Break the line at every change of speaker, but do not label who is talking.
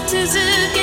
it is a